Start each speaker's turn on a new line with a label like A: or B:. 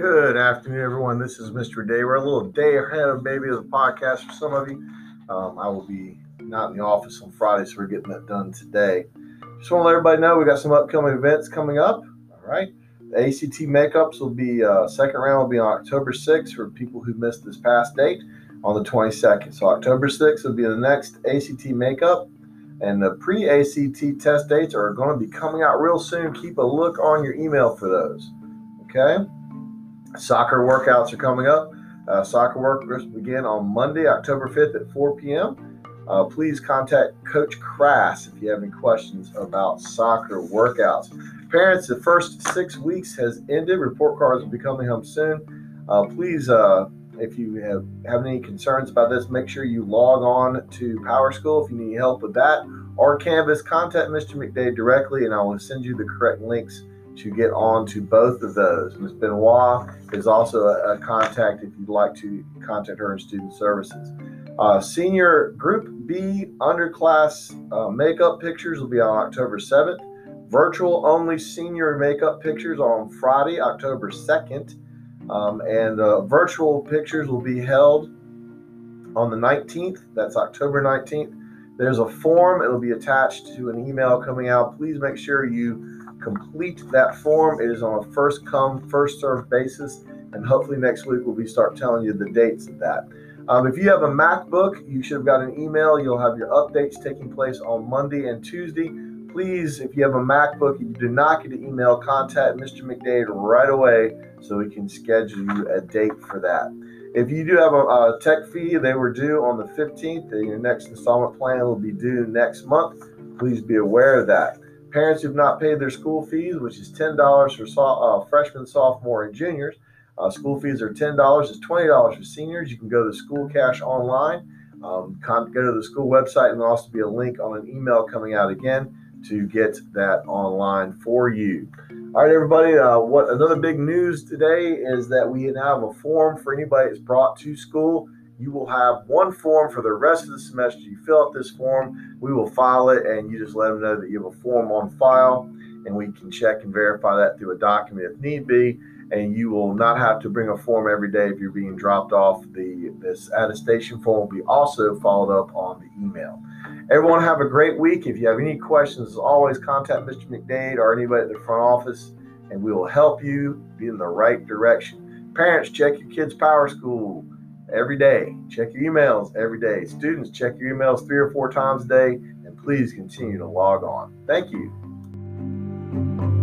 A: Good afternoon, everyone. This is Mr. Day. We're a little day ahead of maybe of the podcast for some of you. Um, I will be not in the office on Friday, so we're getting that done today. Just want to let everybody know we got some upcoming events coming up. All right. The ACT makeups will be uh, second round will be on October 6th for people who missed this past date on the 22nd. So October 6th will be the next ACT makeup. And the pre ACT test dates are going to be coming out real soon. Keep a look on your email for those. Okay. Soccer workouts are coming up. Uh, soccer workouts begin on Monday, October 5th at 4 p.m. Uh, please contact Coach Crass if you have any questions about soccer workouts. Parents, the first six weeks has ended. Report cards will be coming home soon. Uh, please, uh, if you have, have any concerns about this, make sure you log on to PowerSchool if you need help with that or Canvas. Contact Mr. McDade directly, and I will send you the correct links to get on to both of those. Ms. Benoit is also a, a, contact if you'd like to contact her in student services. Uh, senior Group B underclass uh, makeup pictures will be on October 7th. Virtual only senior makeup pictures on Friday, October 2nd. Um, and uh, virtual pictures will be held on the 19th. That's October 19th. There's a form, it'll be attached to an email coming out. Please make sure you complete that form. It is on a first come, first served basis. And hopefully next week we'll be start telling you the dates of that. Um, if you have a MacBook, you should have got an email. You'll have your updates taking place on Monday and Tuesday. Please, if you have a MacBook and you do not get an email, contact Mr. McDade right away so we can schedule you a date for that. If you do have a, a tech fee, they were due on the 15th. Your next installment plan will be due next month. Please be aware of that. Parents who've not paid their school fees, which is $10 for so, uh, freshmen, sophomore, and juniors. Uh, school fees are $10. It's $20 for seniors. You can go to School Cash online. Um, go to the school website, and there'll also be a link on an email coming out again to get that online for you. All right, everybody. Uh, what another big news today is that we now have a form for anybody that's brought to school you will have one form for the rest of the semester. You fill out this form, we will file it, and you just let them know that you have a form on file, and we can check and verify that through a document if need be. And you will not have to bring a form every day if you're being dropped off. The this attestation form will be also followed up on the email. Everyone have a great week. If you have any questions, as always, contact Mr. McDade or anybody at the front office, and we will help you be in the right direction. Parents, check your kids' PowerSchool every day. Check your emails every day. Students, check your emails three or four times a day, and please continue to log on. Thank you.